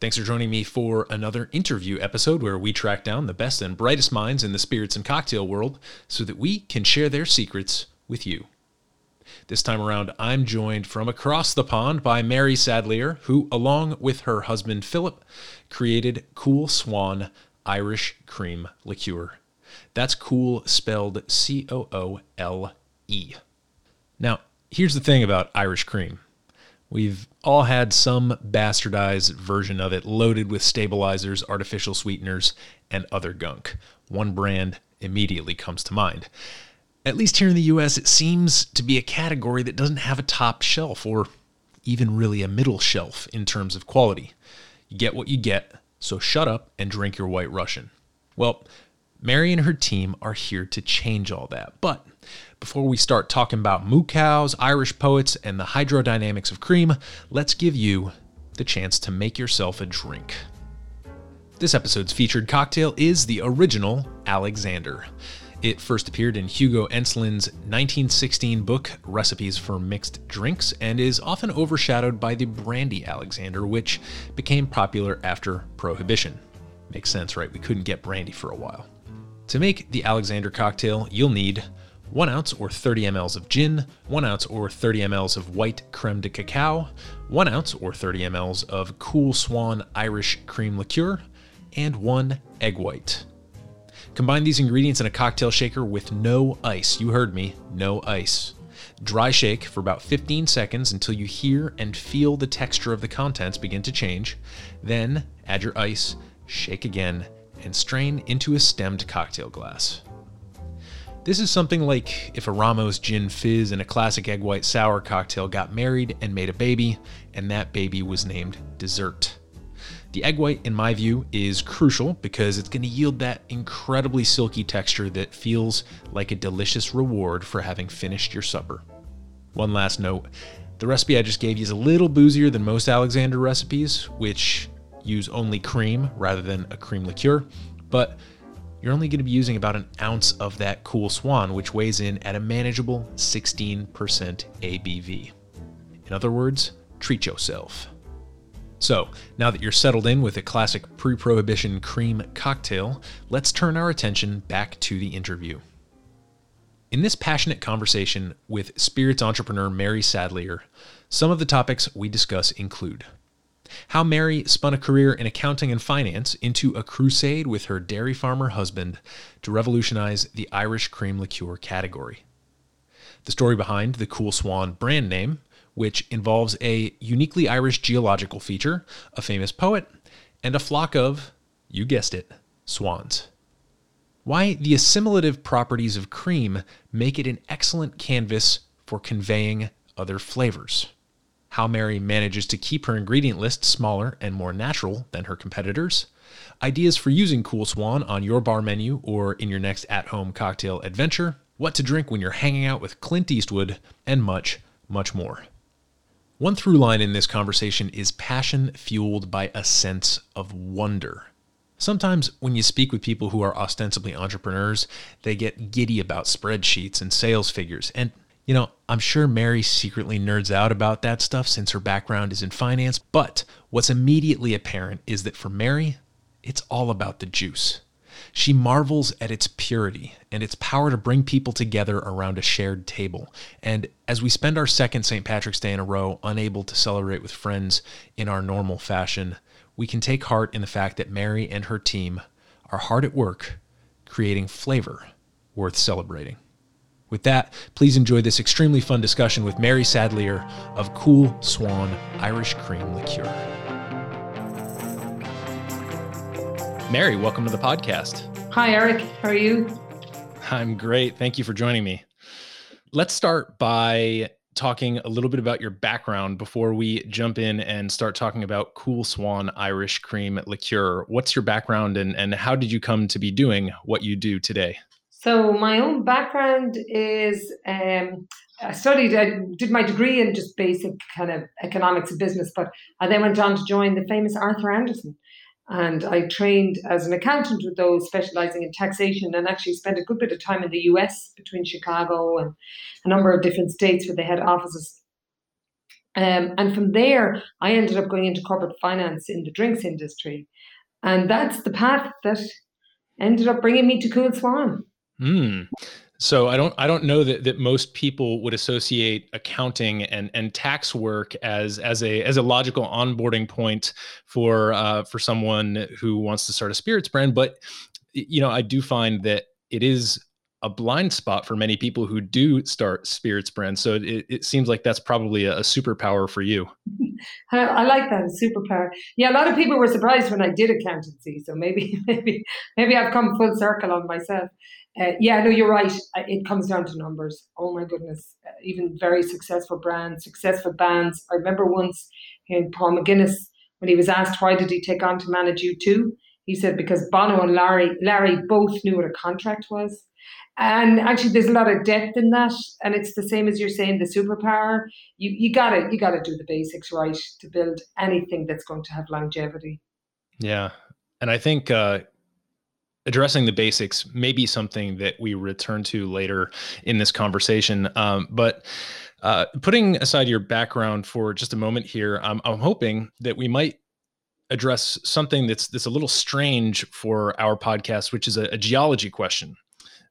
Thanks for joining me for another interview episode where we track down the best and brightest minds in the spirits and cocktail world so that we can share their secrets with you. This time around, I'm joined from across the pond by Mary Sadlier, who, along with her husband Philip, created Coole Swan Irish Cream Liqueur. That's Coole spelled C O O L E. Now, here's the thing about Irish cream We've all had some bastardized version of it loaded with stabilizers, artificial sweeteners, and other gunk. One brand immediately comes to mind. At least here in the US, it seems to be a category that doesn't have a top shelf or even really a middle shelf in terms of quality. You get what you get, so shut up and drink your white Russian. Well, Mary and her team are here to change all that. But before we start talking about moo cows, Irish poets, and the hydrodynamics of cream, let's give you the chance to make yourself a drink. This episode's featured cocktail is the original Alexander. It first appeared in Hugo Ensslin's 1916 book Recipes for Mixed Drinks and is often overshadowed by the Brandy Alexander, which became popular after Prohibition. Makes sense, right? We couldn't get brandy for a while. To make the Alexander cocktail, you'll need 1 ounce or 30 mLs of gin, 1 ounce or 30 mLs of white creme de cacao, 1 ounce or 30 mLs of Coole Swan Irish cream liqueur, and 1 egg white. Combine these ingredients in a cocktail shaker with no ice. You heard me, no ice. Dry shake for about 15 seconds until you hear and feel the texture of the contents begin to change. Then add your ice, shake again, and strain into a stemmed cocktail glass. This is something like if a Ramos Gin Fizz and a classic egg white sour cocktail got married and made a baby, and that baby was named Dessert. The egg white, in my view, is crucial because it's going to yield that incredibly silky texture that feels like a delicious reward for having finished your supper. One last note the recipe I just gave you is a little boozier than most Alexander recipes, which use only cream rather than a cream liqueur, but you're only going to be using about an ounce of that Coole Swan, which weighs in at a manageable 16% ABV. In other words, treat yourself. So, now that you're settled in with a classic pre prohibition cream cocktail, let's turn our attention back to the interview. In this passionate conversation with spirits entrepreneur Mary Sadlier, some of the topics we discuss include how Mary spun a career in accounting and finance into a crusade with her dairy farmer husband to revolutionize the Irish cream liqueur category. The story behind the Coole Swan brand name, which involves a uniquely Irish geological feature, a famous poet, and a flock of, you guessed it, swans. Why the assimilative properties of cream make it an excellent canvas for conveying other flavors how Mary manages to keep her ingredient list smaller and more natural than her competitors, ideas for using Coole Swan on your bar menu or in your next at home cocktail adventure, what to drink when you're hanging out with Clint Eastwood, and much, much more. One through line in this conversation is passion fueled by a sense of wonder. Sometimes, when you speak with people who are ostensibly entrepreneurs, they get giddy about spreadsheets and sales figures, and you know, I'm sure Mary secretly nerds out about that stuff since her background is in finance, but what's immediately apparent is that for Mary, it's all about the juice. She marvels at its purity and its power to bring people together around a shared table. And as we spend our second St. Patrick's Day in a row unable to celebrate with friends in our normal fashion, we can take heart in the fact that Mary and her team are hard at work creating flavor worth celebrating. With that, please enjoy this extremely fun discussion with Mary Sadlier of Coole Swan Irish Cream Liqueur. Mary, welcome to the podcast. Hi, Eric. How are you? I'm great. Thank you for joining me. Let's start by talking a little bit about your background before we jump in and start talking about Coole Swan Irish Cream Liqueur. What's your background and, and how did you come to be doing what you do today? So, my own background is um, I studied, I did my degree in just basic kind of economics and business, but I then went on to join the famous Arthur Andersen. And I trained as an accountant with those specializing in taxation and actually spent a good bit of time in the US between Chicago and a number of different states where they had offices. Um, and from there, I ended up going into corporate finance in the drinks industry. And that's the path that ended up bringing me to Coole Swan. Mm. So I don't I don't know that, that most people would associate accounting and, and tax work as as a as a logical onboarding point for uh, for someone who wants to start a spirits brand. But you know I do find that it is a blind spot for many people who do start spirits brands. So it, it seems like that's probably a, a superpower for you. I, I, like that superpower. Yeah, a lot of people were surprised when I did accountancy. So maybe maybe maybe I've come full circle on myself. Uh, yeah, no, you're right. Uh, it comes down to numbers. Oh my goodness. Uh, even very successful brands, successful bands. I remember once hearing Paul McGuinness when he was asked why did he take on to manage U2, he said because Bono and Larry Larry both knew what a contract was. And actually, there's a lot of depth in that, and it's the same as you're saying the superpower. You you got to you got to do the basics right to build anything that's going to have longevity. Yeah, and I think uh, addressing the basics may be something that we return to later in this conversation. Um, but uh, putting aside your background for just a moment here, I'm hoping that we might address something that's that's a little strange for our podcast, which is a, a geology question.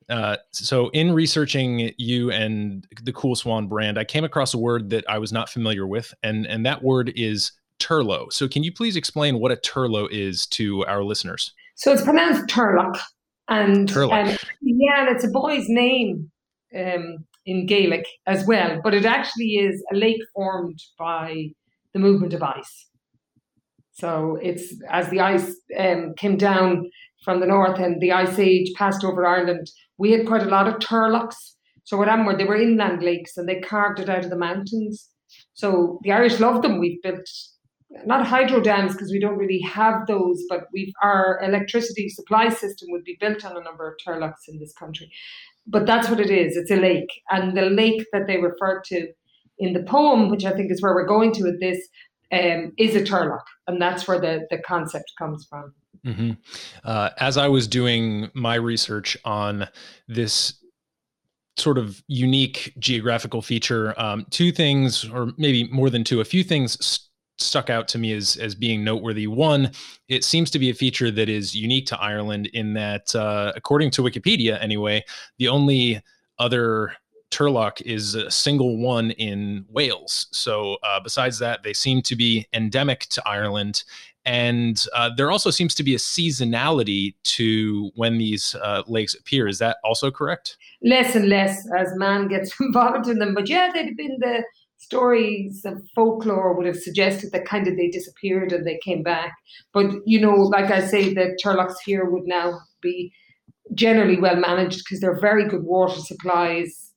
Uh, so, in researching you and the Coole Swan brand, I came across a word that I was not familiar with, and and that word is turlough. So, can you please explain what a turlough is to our listeners? So it's pronounced Turlough. And Turlough. Um, yeah, and it's a boy's name um, in Gaelic as well, but it actually is a lake formed by the movement of ice. So it's as the ice um, came down from the north and the ice age passed over Ireland, we had quite a lot of turloughs. So what happened were they were inland lakes and they carved it out of the mountains. So the Irish love them. We've built not hydro dams because we don't really have those, but we've our electricity supply system would be built on a number of turloughs in this country. But that's what it is. It's a lake, and the lake that they refer to in the poem, which I think is where we're going to with this, um, is a turlough, and that's where the the concept comes from. Mm-hmm. Uh, as I was doing my research on this sort of unique geographical feature, um, two things, or maybe more than two, a few things stuck out to me as as being noteworthy. One, it seems to be a feature that is unique to Ireland in that, uh, according to Wikipedia, anyway, the only other turlough is a single one in Wales. So uh, besides that, they seem to be endemic to Ireland. And uh, there also seems to be a seasonality to when these uh, lakes appear. Is that also correct? Less and less as man gets involved in them. But yeah, they'd been the stories of folklore would have suggested that kind of they disappeared and they came back. But you know, like I say, the Turloughs here would now be generally well managed because they're very good water supplies.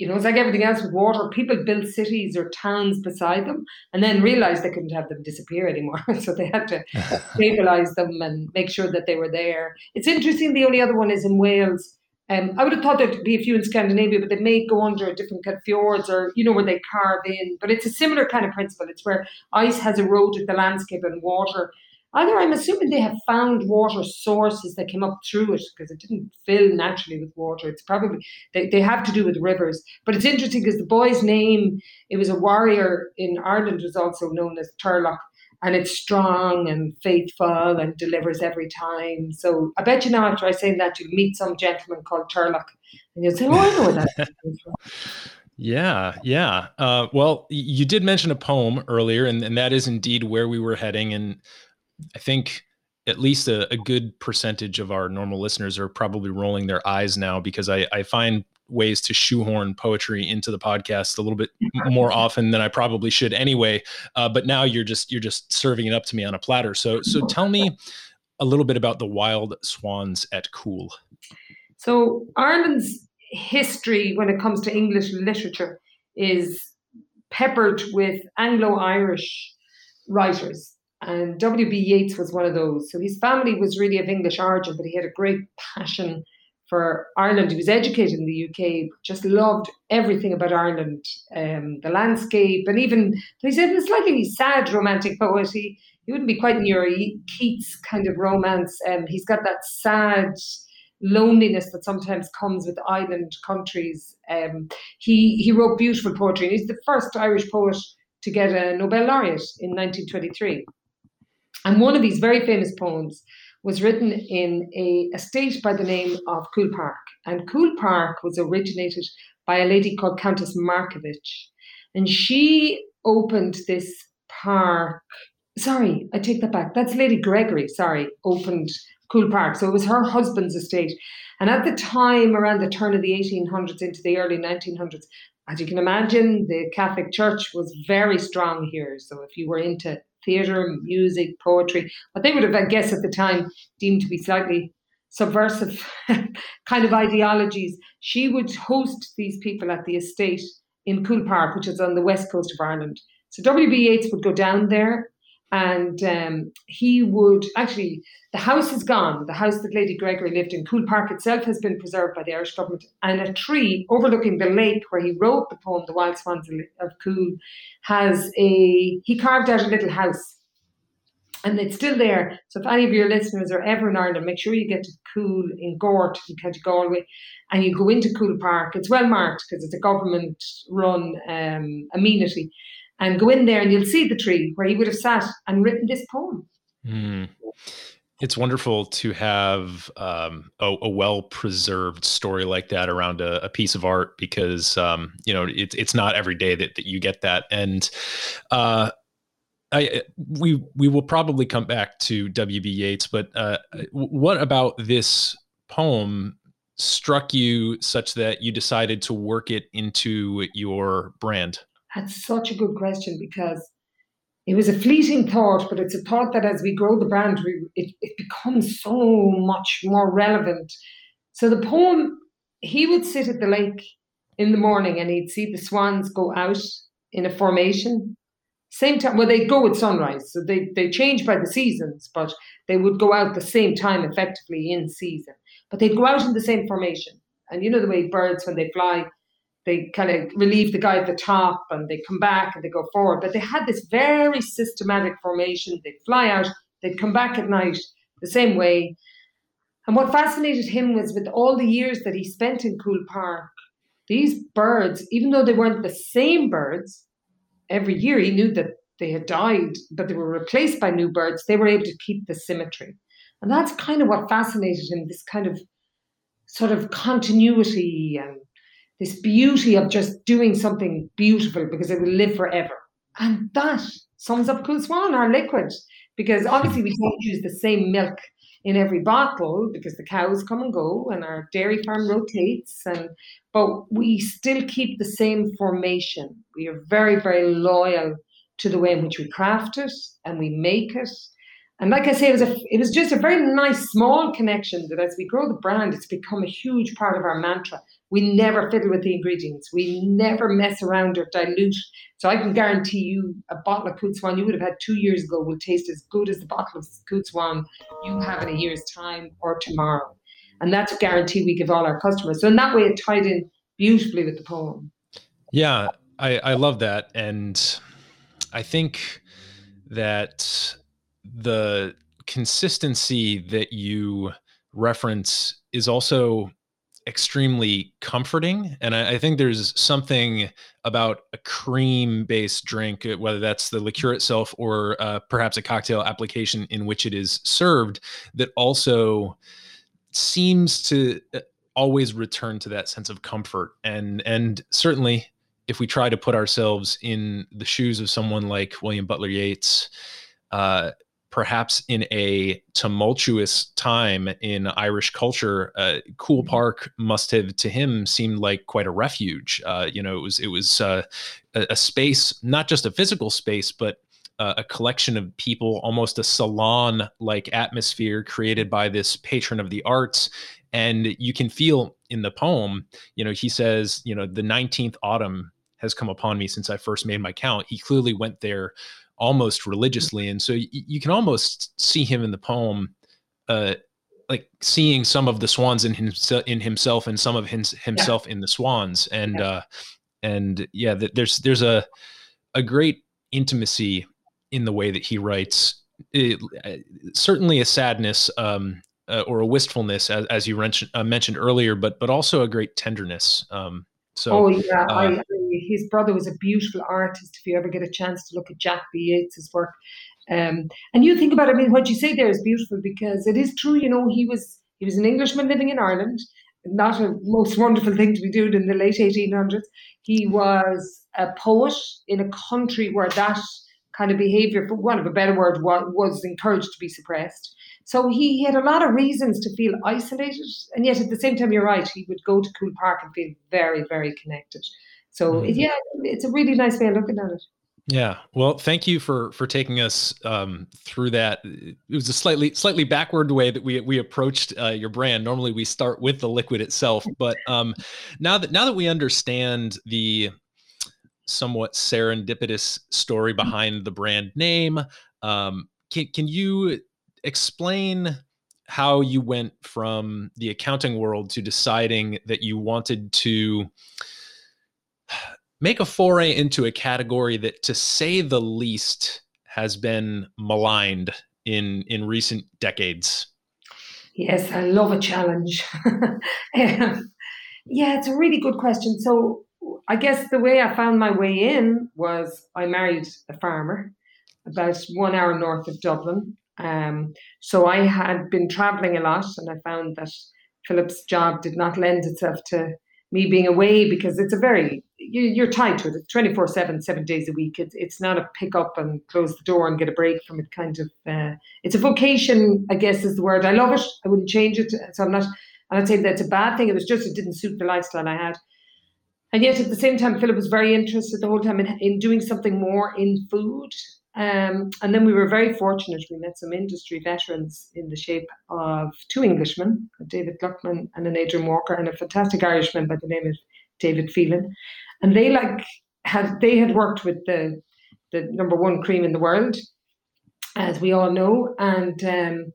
You know, it's like everything else with water. People built cities or towns beside them and then realized they couldn't have them disappear anymore. so they had to stabilize them and make sure that they were there. It's interesting, the only other one is in Wales um, I would have thought there'd be a few in Scandinavia, but they may go under different kind of fjords or, you know, where they carve in. But it's a similar kind of principle. It's where ice has eroded the landscape and water. Either I'm assuming they have found water sources that came up through it because it didn't fill naturally with water. It's probably, they, they have to do with rivers. But it's interesting because the boy's name, it was a warrior in Ireland, was also known as Turlough, and it's strong and faithful and delivers every time. So I bet you now after I say that you'll meet some gentleman called Turlough and you'll say, Oh, I know that. Yeah, yeah. Uh, well, you did mention a poem earlier, and, and that is indeed where we were heading. And I think at least a, a, good percentage of our normal listeners are probably rolling their eyes now because I, I find ways to shoehorn poetry into the podcast a little bit more often than I probably should anyway. Uh, but now you're just you're just serving it up to me on a platter. So so tell me a little bit about the wild swans at Coole. So Ireland's history when it comes to English literature is peppered with Anglo-Irish writers. And W.B. Yeats was one of those. So his family was really of English origin, but he had a great passion for Ireland. He was educated in the UK, just loved everything about Ireland, um, the landscape, and even he said a slightly sad romantic poet. He, he wouldn't be quite near Keats kind of romance. Um, he's got that sad loneliness that sometimes comes with island countries. Um, he he wrote beautiful poetry, and he's the first Irish poet to get a Nobel laureate in 1923. And one of his very famous poems was written in a estate by the name of Coole Park. And Coole Park was originated by a lady called Countess Markievicz. And she opened this park. Sorry, I take that back. That's Lady Gregory, sorry, opened Coole Park. So it was her husband's estate. And at the time, around the turn of the 1800s into the early 1900s, as you can imagine, the Catholic Church was very strong here. So if you were into theatre, music, poetry, what they would have, I guess, at the time deemed to be slightly subversive kind of ideologies. She would host these people at the estate in Coole Park, which is on the west coast of Ireland. So W.B. Yeats would go down there and um, he would actually the house is gone. The house that lady gregory lived in Coole park itself has been preserved by the irish government. And a tree overlooking the lake where he wrote the poem the wild swans of Coole has a he carved out a little house. And it's still there. So if any of your listeners are ever in ireland make sure you get to Coole in gort in county galway and you go into Coole park. It's well marked because it's a government run um, amenity and go in there and you'll see the tree where he would have sat and written this poem. Mm. It's wonderful to have um, a, a, well preserved story like that around a, a piece of art because um, you know it, it's not every day that, that you get that and uh, I, we we will probably come back to W.B. Yeats, but uh, what about this poem struck you such that you decided to work it into your brand? That's such a good question because it was a fleeting thought, but it's a thought that as we grow the brand, we, it, it becomes so much more relevant. So the poem, he would sit at the lake in the morning and he'd see the swans go out in a formation. Same time, well, they'd go at sunrise, so they, they change by the seasons, but they would go out the same time effectively in season. But they'd go out in the same formation. And you know the way birds, when they fly, they kind of relieve the guy at the top and they come back and they go forward. But they had this very systematic formation. They'd fly out, they'd come back at night the same way. And what fascinated him was with all the years that he spent in Coole Park, these birds, even though they weren't the same birds, every year he knew that they had died, but they were replaced by new birds, they were able to keep the symmetry. And that's kind of what fascinated him this kind of sort of continuity and this beauty of just doing something beautiful because it will live forever. And that sums up Coole Swan, our liquid, because obviously we don't use the same milk in every bottle because the cows come and go and our dairy farm rotates and but we still keep the same formation. We are very, very loyal to the way in which we craft it and we make it. And like I say, it was a, it was just a very nice small connection that as we grow the brand, it's become a huge part of our mantra. We never fiddle with the ingredients. We never mess around or dilute. So I can guarantee you a bottle of Coole Swan you would have had two years ago will taste as good as the bottle of Coole Swan you have in a year's time or tomorrow. And that's a guarantee we give all our customers. So in that way, it tied in beautifully with the poem. Yeah, I, I love that. And I think that the consistency that you reference is also extremely comforting. And I, I, think there's something about a cream based drink, uh, whether that's the liqueur itself or uh, perhaps a cocktail application in which it is served, that also seems to uh, always return to that sense of comfort. And, and certainly, if we try to put ourselves in the shoes of someone like William Butler Yeats, uh, perhaps in a tumultuous time in Irish culture, uh, Coole mm-hmm. Park must have to him seemed like quite a refuge. Uh, you know, it was it was uh, a, a, space, not just a physical space, but uh, a collection of people, almost a salon-like atmosphere created by this patron of the arts. And you can feel in the poem, you know, he says, you know, the 19th autumn has come upon me since I first made my count. He clearly went there almost religiously, and so y- you can almost see him in the poem, uh, like seeing some of the swans in himself, in himself, and some of his, himself in the swans, and Yeah. uh, and yeah, th- there's there's a a great intimacy in the way that he writes. It, uh, certainly a sadness um, uh, or a wistfulness, as, as you mentioned, uh, mentioned earlier, but but also a great tenderness. Um, so oh yeah, I, uh, I, his brother was a beautiful artist. If you ever get a chance to look at Jack B. Yeats's work, um, and you think about, it, I mean, what you say there is beautiful because it is true. You know, he was he was an Englishman living in Ireland. Not a most wonderful thing to be doing in the late 1800s. He was a poet in a country where that kind of behavior, for want of a better word, was, was encouraged to be suppressed. So he had a lot of reasons to feel isolated, and yet at the same time, you're right. He would go to Coole Park and feel very, very connected. So Mhm. yeah, it's a really nice way of looking at it. Yeah. Well, thank you for for taking us um, through that. It was a slightly slightly backward way that we we approached uh, your brand. Normally, we start with the liquid itself, but um, now that now that we understand the somewhat serendipitous story behind the brand name, um, can can you explain how you went from the accounting world to deciding that you wanted to make a foray into a category that to say the least has been maligned in in recent decades Yes, I love a challenge. Um, yeah, it's a really good question. So I guess the way I found my way in was I married a farmer about one hour north of Dublin. Um, so I had been traveling a lot, and I found that Philip's job did not lend itself to me being away because it's a very you, you're tied to it. It's 24 7, seven days a week. It's, it's not a pick up and close the door and get a break from it kind of. Uh, it's a vocation, I guess is the word. I love it. I wouldn't change it. So I'm not, I'd say that's a bad thing. It was just, it didn't suit the lifestyle I had. And yet at the same time, Philip was very interested the whole time in, in doing something more in food. Um, and then we were very fortunate. We met some industry veterans in the shape of two Englishmen, David Gluckman and an Adrian Walker, and a fantastic Irishman by the name of David Phelan. And they like had they had worked with the the number one cream in the world, as we all know, and um,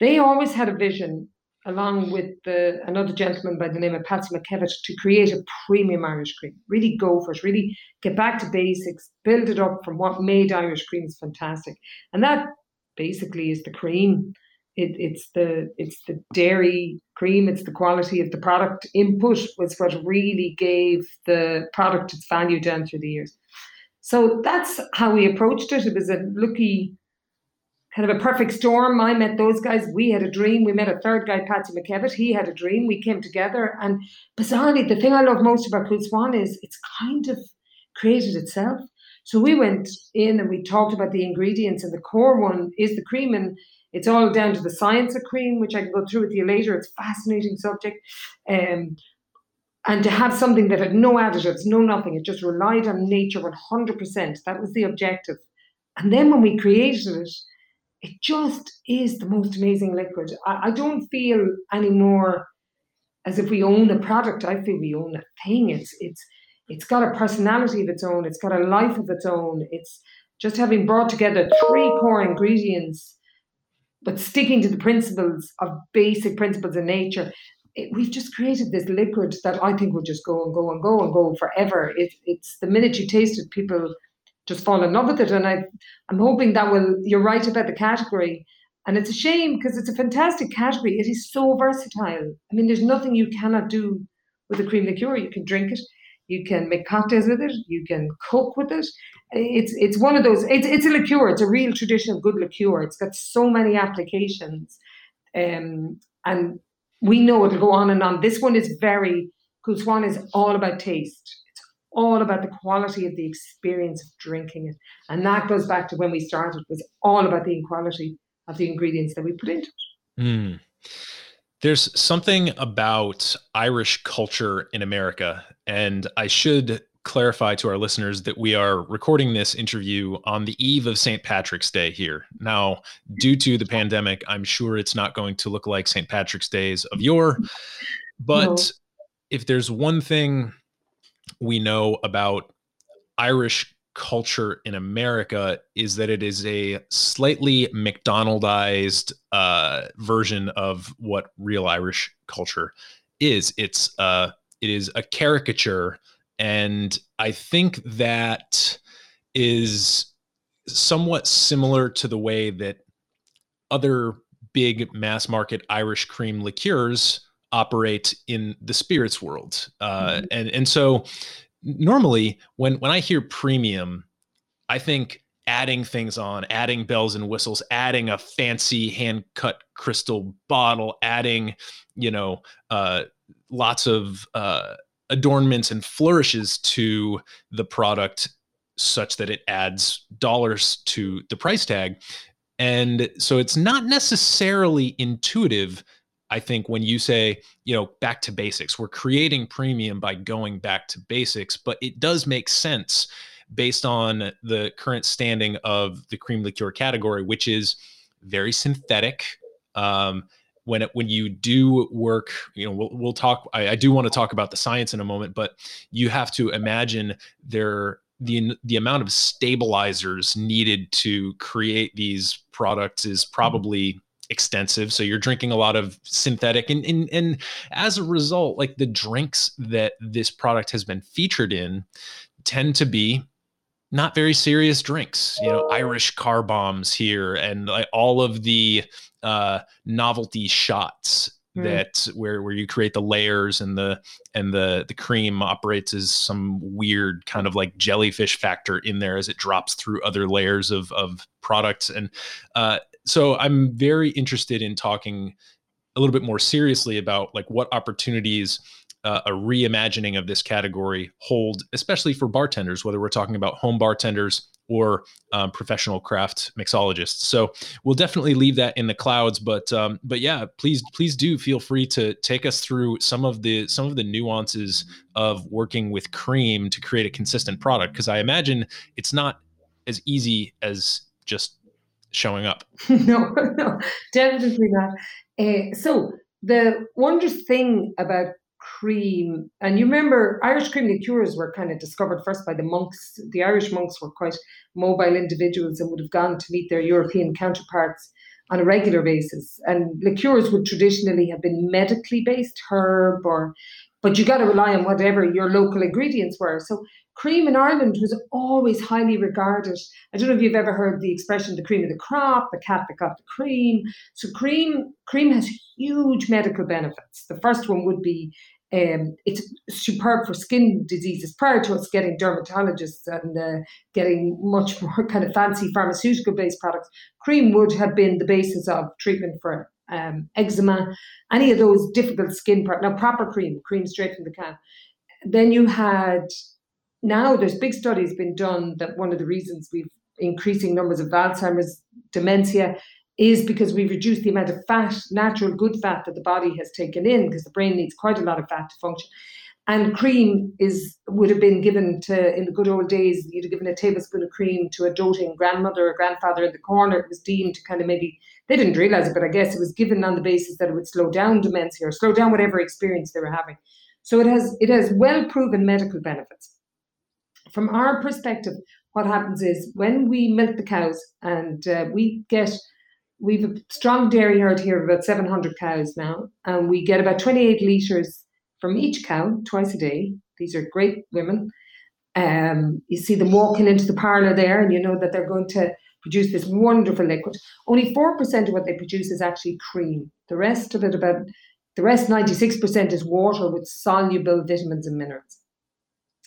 they always had a vision, along with the, another gentleman by the name of Patsy McKevitt, to create a premium Irish cream. Really go for it. Really get back to basics. Build it up from what made Irish creams fantastic, and that basically is the cream. It, it's the it's the dairy cream. It's the quality of the product. Input was what really gave the product its value down through the years. So that's how we approached it. It was a lucky kind of a perfect storm. I met those guys. We had a dream. We met a third guy, Patsy McKevitt. He had a dream. We came together. And bizarrely, the thing I love most about Coole Swan is it's kind of created itself. So we went in and we talked about the ingredients, and the core one is the cream. And it's all down to the science of cream, which I can go through with you later. It's a fascinating subject. Um, and to have something that had no additives, no nothing, it just relied on nature 100%. That was the objective. And then when we created it, it just is the most amazing liquid. I, I don't feel anymore as if we own a product. I feel we own a thing. It's it's it's got a personality of its own. It's got a life of its own. It's just having brought together three core ingredients, but sticking to the principles of basic principles in nature. It, we've just created this liquid that I think will just go and go and go and go forever. It, it's the minute you taste it, people just fall in love with it. And I, I'm hoping that will, you're right about the category. And it's a shame because it's a fantastic category. It is so versatile. I mean, there's nothing you cannot do with a cream liqueur. You can drink it, you can make cocktails with it, you can cook with it. It's it's one of those. It's it's a liqueur. It's a real traditional good liqueur. It's got so many applications, um, and we know it'll go on and on. This one is very. Coole Swan is all about taste It's all about the quality of the experience of drinking it. And that goes back to when we started, It was all about the quality of the ingredients that we put into it. Mm. There's something about Irish culture in America, and I should clarify to our listeners that we are recording this interview on the eve of St. Patrick's Day here. Now, due to the pandemic, I'm sure it's not going to look like St. Patrick's Days of yore, but No. if there's one thing we know about Irish culture in America is that it is a slightly McDonaldized uh, version of what real Irish culture is. It's uh, it is a caricature, and I think that is somewhat similar to the way that other big mass market Irish cream liqueurs operate in the spirits world. Uh, mm-hmm. And and so normally when when I hear premium, I think adding things on, adding bells and whistles, adding a fancy hand cut crystal bottle, adding you know uh, lots of uh, adornments and flourishes to the product such that it adds dollars to the price tag. And so it's not necessarily intuitive I think when you say, you know, back to basics, we're creating premium by going back to basics, but it does make sense based on the current standing of the cream liqueur category, which is very synthetic. Um, when it, when you do work, you know, we'll, we'll talk. I, I do want to talk about the science in a moment, but you have to imagine there the the amount of stabilizers needed to create these products is mm-hmm. probably extensive so you're drinking a lot of synthetic and, and and as a result like the drinks that this product has been featured in tend to be not very serious drinks you know irish car bombs here and like all of the uh novelty shots mm. that where where you create the layers and the and the the cream operates as some weird kind of like jellyfish factor in there as it drops through other layers of of products and uh so I'm very interested in talking a little bit more seriously about like what opportunities uh, a reimagining of this category hold, especially for bartenders, whether we're talking about home bartenders or um, professional craft mixologists. So we'll definitely leave that in the clouds, but um, but yeah, please please do feel free to take us through some of the some of the nuances of working with cream to create a consistent product because I imagine it's not as easy as just showing up. no, no, definitely not. Uh, so the wondrous thing about cream, and you remember Irish cream liqueurs were kind of discovered first by the monks. The Irish monks were quite mobile individuals and would have gone to meet their European counterparts on a regular basis. And liqueurs would traditionally have been medically based, herb or but you got to rely on whatever your local ingredients were. So cream in Ireland was always highly regarded. I don't know if you've ever heard the expression "the cream of the crop," the cat that got the cream. So cream, cream has huge medical benefits. The first one would be um, it's superb for skin diseases. Prior to us getting dermatologists and uh, getting much more kind of fancy pharmaceutical based products, cream would have been the basis of treatment for um, eczema, any of those difficult skin problems. Now, proper cream, cream straight from the can. Then you had, now there's big studies been done that one of the reasons we've increasing numbers of Alzheimer's, dementia, is because we've reduced the amount of fat, natural good fat that the body has taken in, because the brain needs quite a lot of fat to function. And cream is would have been given to in the good old days. You'd have given a tablespoon of cream to a doting grandmother or grandfather in the corner. It was deemed to kind of maybe they didn't realize it, but I guess it was given on the basis that it would slow down dementia or slow down whatever experience they were having. So it has it has well proven medical benefits. From our perspective, what happens is when we milk the cows and uh, we get we've a strong dairy herd here of about 700 cows now, and we get about 28 litres from each cow twice a day. These are great women. Um, you see them walking into the parlour there, and you know that they're going to produce this wonderful liquid. Only 4% of what they produce is actually cream. The rest of it, about the rest, 96% is water with soluble vitamins and minerals.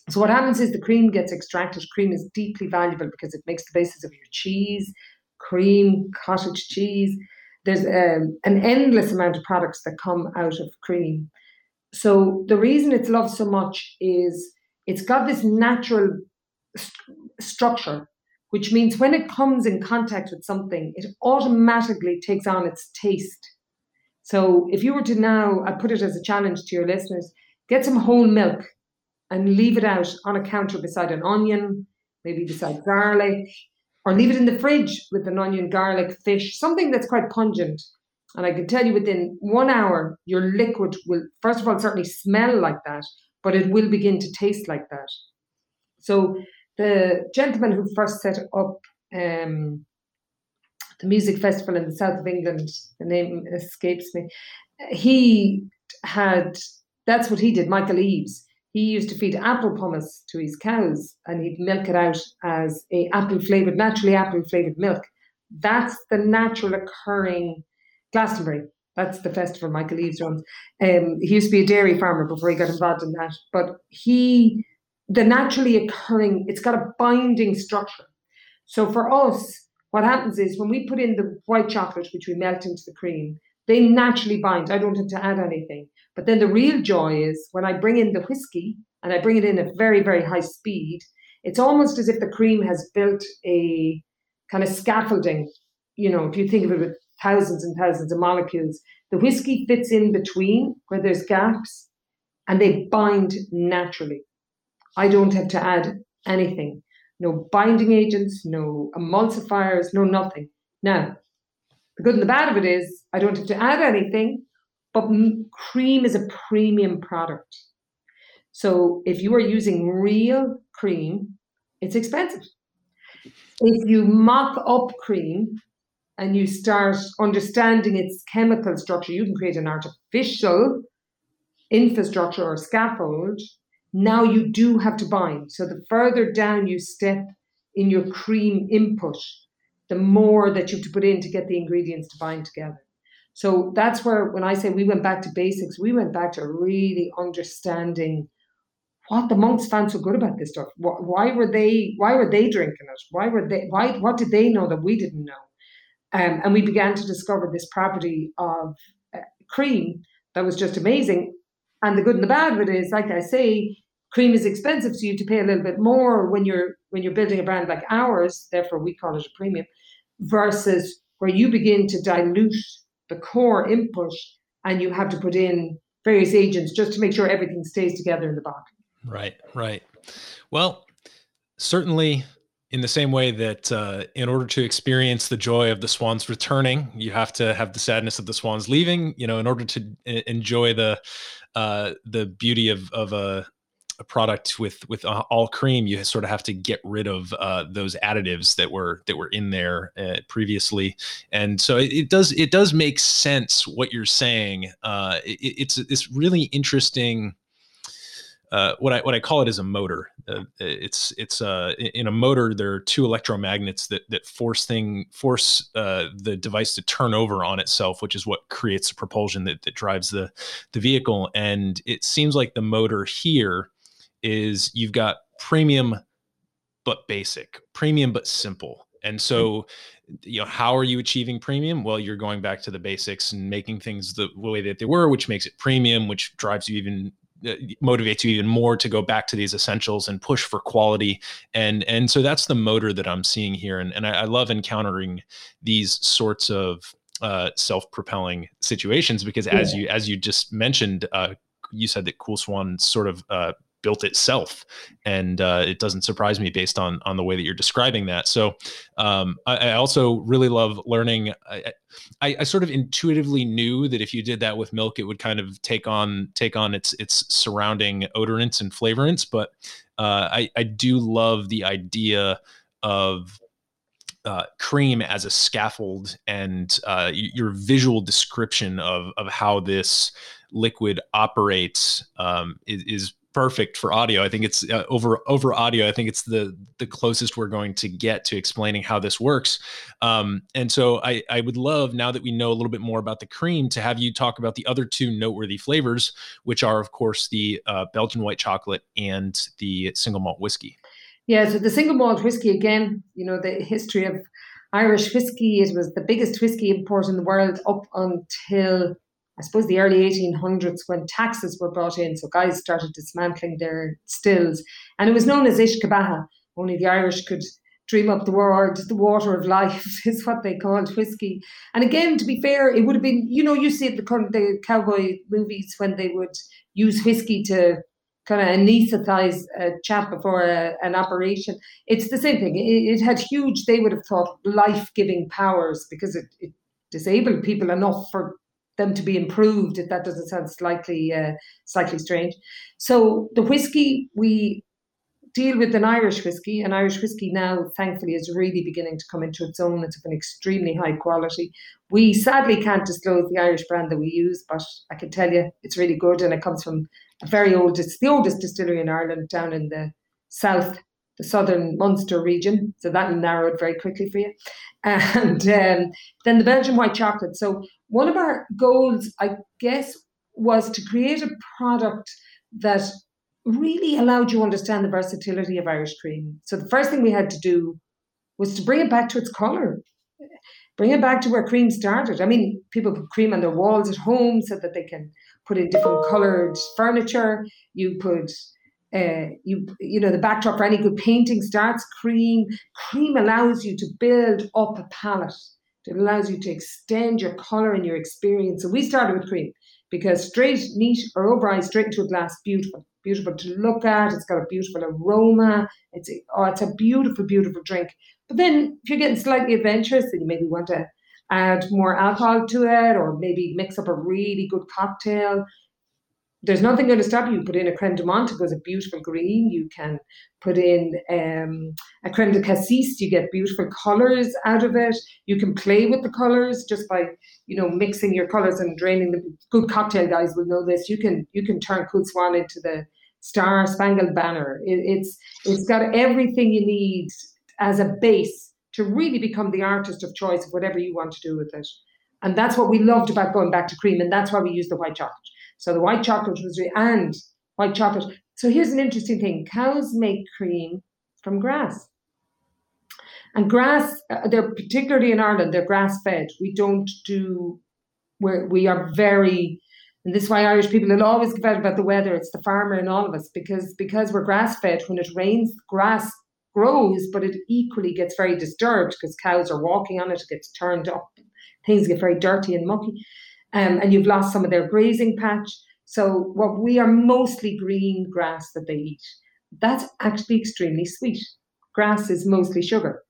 So what happens is the cream gets extracted. Cream is deeply valuable because it makes the basis of your cheese, cream, cottage cheese. There's um, an endless amount of products that come out of cream. So the reason it's loved so much is it's got this natural st- structure which means when it comes in contact with something, it automatically takes on its taste. So if you were to now, I put it as a challenge to your listeners, get some whole milk and leave it out on a counter beside an onion, maybe beside garlic, or leave it in the fridge with an onion, garlic, fish, something that's quite pungent. And I can tell you within one hour, your liquid will, first of all, certainly smell like that, but it will begin to taste like that. So the gentleman who first set up um, the music festival in the south of England, the name escapes me. He had that's what he did, Michael Eavis. He used to feed apple pumice to his cows and he'd milk it out as a apple flavored, naturally apple flavored milk. That's the natural occurring Glastonbury. That's the festival Michael Eavis runs. Um, he used to be a dairy farmer before he got involved in that. But he, the naturally occurring, it's got a binding structure. So for us, what happens is when we put in the white chocolate, which we melt into the cream, they naturally bind. I don't have to add anything. But then the real joy is when I bring in the whiskey and I bring it in at very, very high speed, it's almost as if the cream has built a kind of scaffolding. You know, if you think of it with thousands and thousands of molecules, the whiskey fits in between where there's gaps and they bind naturally. I don't have to add anything. No binding agents, no emulsifiers, no nothing. Now, the good and the bad of it is I don't have to add anything, but cream is a premium product. So if you are using real cream, it's expensive. If you mock up cream and you start understanding its chemical structure, you can create an artificial infrastructure or scaffold. Now you do have to bind. So the further down you step in your cream input, the more that you have to put in to get the ingredients to bind together. So that's where, when I say we went back to basics, we went back to really understanding what the monks found so good about this stuff. Why were they? Why were they drinking it? Why were they? Why? What did they know that we didn't know? Um, and we began to discover this property of uh, cream that was just amazing. And the good and the bad of it is, like I say, cream is expensive, so you have to pay a little bit more when you're when you're building a brand like ours. Therefore, we call it a premium. Versus where you begin to dilute the core input, and you have to put in various agents just to make sure everything stays together in the box. Right, right. Well, certainly in the same way that uh, in order to experience the joy of the swans returning, you have to have the sadness of the swans leaving. You know, in order to enjoy the uh, the beauty of of a, a product with with all cream, you sort of have to get rid of uh, those additives that were that were in there uh, previously, and so it, it, does it does make sense what you're saying. Uh, it, it's it's really interesting uh, what I what I call it is a motor. Uh, it's it's uh, in a motor. There are two electromagnets that that force thing force uh, the device to turn over on itself, which is what creates the propulsion that, that drives the the vehicle. And it seems like the motor here is you've got premium but basic, premium but simple. And so, you know, how are you achieving premium? Well, you're going back to the basics and making things the way that they were, which makes it premium, which drives you even uh, motivates you even more to go back to these essentials and push for quality and and so that's the motor that i'm seeing here and, and I, I love encountering these sorts of uh, self-propelling situations because as you as you just mentioned uh, you said that Coole Swan sort of uh, built itself. And uh, it doesn't surprise me based on on the way that you're describing that. So um, I, I, also really love learning I, I, I, sort of intuitively knew that if you did that with milk it would kind of take on take on its its surrounding odorants and flavorants. But uh, I, I do love the idea of uh, cream as a scaffold and uh, your visual description of, of how this liquid operates um, is, is, perfect for audio. I think it's uh, over over audio. I think it's the the closest we're going to get to explaining how this works. Um, and so I I would love now that we know a little bit more about the cream to have you talk about the other two noteworthy flavors, which are of course the uh, Belgian white chocolate and the single malt whiskey. Yeah, so the single malt whiskey again. You know the history of Irish whiskey. It was the biggest whiskey import in the world up until I suppose the early 1800s when taxes were brought in. So guys started dismantling their stills. And it was known as uisce beatha. Only the Irish could dream up the word, the water of life is what they called whiskey. And again, to be fair, it would have been, you know, you see the, the cowboy movies when they would use whiskey to kind of anesthetize a chap before a, an operation. It's the same thing. It, it, had huge, they would have thought, life giving powers because it, it disabled people enough for them to be improved, if that doesn't sound slightly uh, slightly strange. So the whiskey we deal with an Irish whiskey. And Irish whiskey now, thankfully, is really beginning to come into its own. It's of an extremely high quality. We sadly can't disclose the Irish brand that we use, but I can tell you it's really good and it comes from a very old, it's the oldest distillery in Ireland down in the south, the southern Munster region. So that will narrow it very quickly for you. And um, then the Belgian white chocolate. So one of our goals, I guess, was to create a product that really allowed you to understand the versatility of Irish cream. So the first thing we had to do was to bring it back to its colour. Bring it back to where cream started. I mean, people put cream on their walls at home so that they can put in different coloured furniture. You put uh, you you know the backdrop for any good painting starts cream. Cream allows you to build up a palette. It allows you to extend your colour and your experience. So we started with cream because straight, neat, or over straight into a glass, beautiful beautiful to look at. It's got a beautiful aroma. It's a, oh, it's a beautiful, beautiful drink. But then if you're getting slightly adventurous, then you maybe want to add more alcohol to it, or maybe mix up a really good cocktail. There's nothing going to stop you. Put in a creme de it goes a beautiful green. You can put in um, a creme de cassis, you get beautiful colors out of it. You can play with the colors just by you know mixing your colors and draining the good cocktail guys will know this. You can you can turn Coole Swan into the Star Spangled Banner. It, it's it's got everything you need as a base to really become the artist of choice of whatever you want to do with it. And that's what we loved about going back to cream, and that's why we use the white chocolate. So the white chocolate was re- and white chocolate. So here's an interesting thing: cows make cream from grass, and grass. Uh, they're particularly in Ireland. They're grass fed. We don't do. Where we are very and this is why Irish people will always give out about the weather. It's the farmer in all of us because because we're grass fed. When it rains, grass grows, but it equally gets very disturbed because cows are walking on it. It gets turned up. Things get very dirty and mucky, um, and you've lost some of their grazing patch. So what we are mostly green grass that they eat. That's actually extremely sweet. Grass is mostly sugar.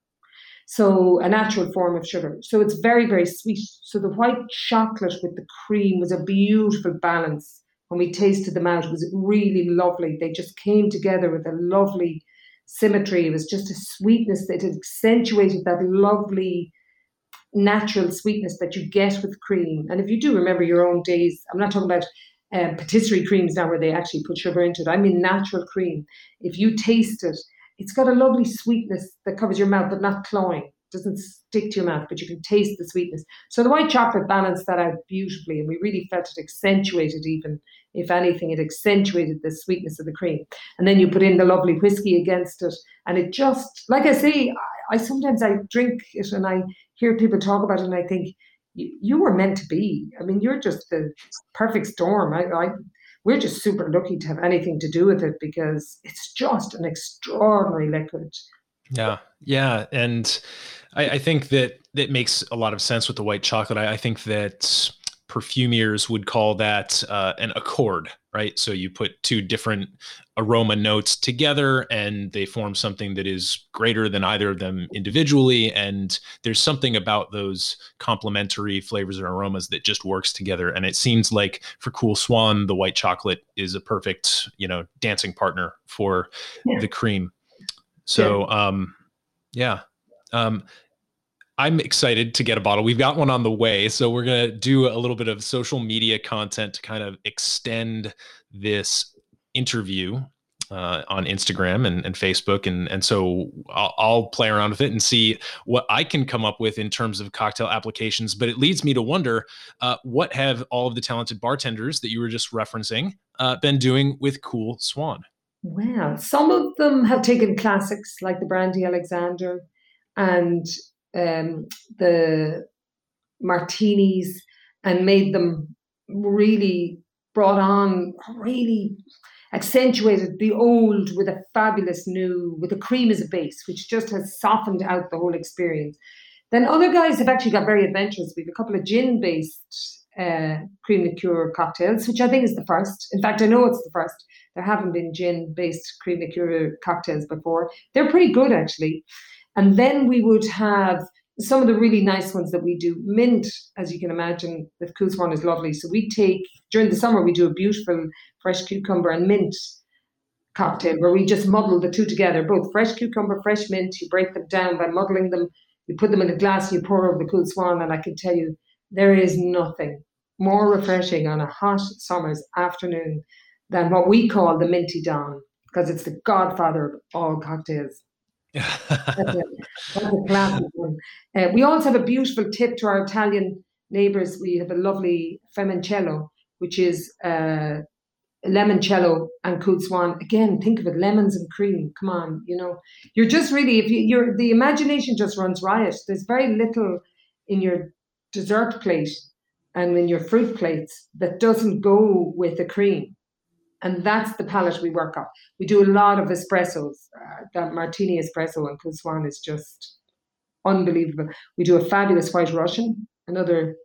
So a natural form of sugar. So it's very, very sweet. So the white chocolate with the cream was a beautiful balance. When we tasted them out, it was really lovely. They just came together with a lovely symmetry. It was just a sweetness that accentuated that lovely natural sweetness that you get with cream. And if you do remember your own days, I'm not talking about um, patisserie creams now where they actually put sugar into it. I mean natural cream. If you taste it, it's got a lovely sweetness that covers your mouth, but not cloying. It doesn't stick to your mouth, but you can taste the sweetness. So the white chocolate balanced that out beautifully, and we really felt it accentuated even, if anything, it accentuated the sweetness of the cream. And then you put in the lovely whiskey against it, and it just, like I say, I, I sometimes I drink it and I hear people talk about it, and I think you, you were meant to be. I mean, you're just the perfect storm. I, I we're just super lucky to have anything to do with it because it's just an extraordinary liquid. Yeah, yeah, and I, I think that that makes a lot of sense with the white chocolate. I, I think that perfumers would call that uh, an accord, right? So you put two different aroma notes together and they form something that is greater than either of them individually. And there's something about those complementary flavors and aromas that just works together. And it seems like for Coole Swan, the white chocolate is a perfect, you know, dancing partner for yeah. the cream. So, yeah. um, yeah. Um, I'm excited to get a bottle. We've got one on the way. So we're going to do a little bit of social media content to kind of extend this interview uh, on Instagram and, and, Facebook. And, and so I'll, I'll, play around with it and see what I can come up with in terms of cocktail applications. But it leads me to wonder uh, what have all of the talented bartenders that you were just referencing uh, been doing with Coole Swan? Well, some of them have taken classics like the Brandy Alexander and um, the martinis and made them really brought on really accentuated the old with a fabulous new with the cream as a base which just has softened out the whole experience. Then other guys have actually got very adventurous. We have a couple of gin based uh, cream liqueur cocktails which i think is the first. In fact i know it's the first. There haven't been gin based cream liqueur cocktails before. They're pretty good actually and then we would have some of the really nice ones that we do. Mint, as you can imagine, with Coole Swan is lovely. So we take, during the summer, we do a beautiful fresh cucumber and mint cocktail where we just muddle the two together, both fresh cucumber, fresh mint. You break them down by muddling them. You put them in a glass, you pour over the Coole Swan, and I can tell you there is nothing more refreshing on a hot summer's afternoon than what we call the minty Don, because it's the godfather of all cocktails. That's, a, that's a classic one. Uh, we also have a beautiful tip to our Italian neighbours. We have a lovely femoncello, which is uh, limoncello and Coole Swan. Again, think of it, lemons and cream. Come on, you know, you're just really if you, you're the imagination just runs riot. There's very little in your dessert plate and in your fruit plates that doesn't go with the cream. And that's the palette we work on. We do a lot of espressos. Uh, that martini espresso and Coole is just unbelievable. We do a fabulous white Russian, another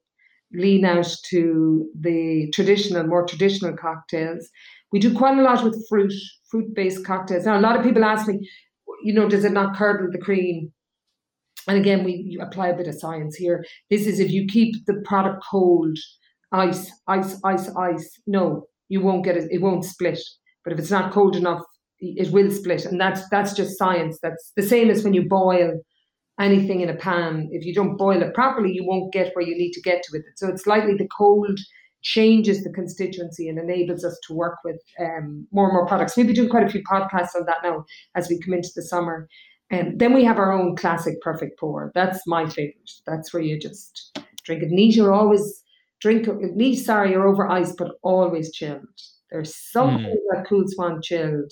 lean out to the traditional, more traditional cocktails. We do quite a lot with fruit, fruit based cocktails. Now, a lot of people ask me, you know, does it not curdle the cream? And again, we apply a bit of science here. This is if you keep the product cold, ice, ice, ice, ice. No, you won't get it. It won't split. But if it's not cold enough, it will split, and that's that's just science. That's the same as when you boil anything in a pan. If you don't boil it properly, you won't get where you need to get to with it. So it's likely the cold changes the constituency and enables us to work with um, more and more products. We'll be doing quite a few podcasts on that now as we come into the summer. And um, then we have our own classic perfect pour. That's my favorite. That's where you just drink it neat. You're always drink it neat, sorry, you're over ice, but always chilled. There's something mm. that Coole Swan chilled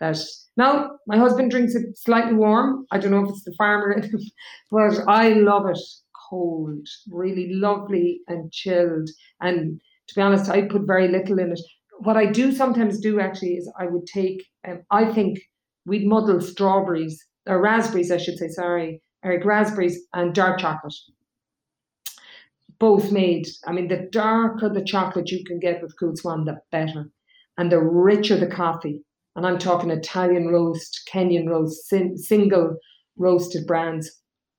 that now my husband drinks it slightly warm. I don't know if it's the farmer but I love it cold, really lovely and chilled. And to be honest, I put very little in it. What I do sometimes do actually is I would take, um, I think we'd muddle strawberries or raspberries, I should say, sorry, Eric, raspberries and dark chocolate. Both made. I mean, the darker the chocolate you can get with Coole Swan, the better. And the richer the coffee and I'm talking Italian roast, Kenyan roast, sin- single roasted brands.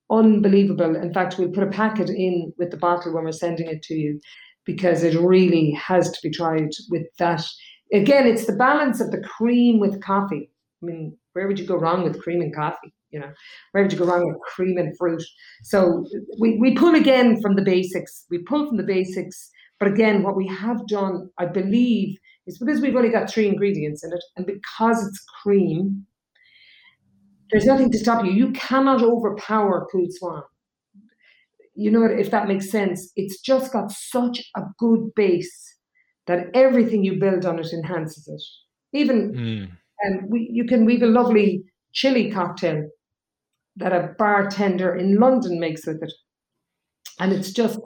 Unbelievable. In fact, we'll put a packet in with the bottle when we're sending it to you because it really has to be tried with that. Again, it's the balance of the cream with coffee. I mean, where would you go wrong with cream and coffee? You know, where would you go wrong with cream and fruit? So we, we pull again from the basics. We pull from the basics. But again, what we have done, I believe, is because we've only got three ingredients in it, and because it's cream, there's nothing to stop you. You cannot overpower Coole Swan. You know, if that makes sense, it's just got such a good base that everything you build on it enhances it. Even mm. um, we, you can weave a lovely chili cocktail that a bartender in London makes with it, and it's just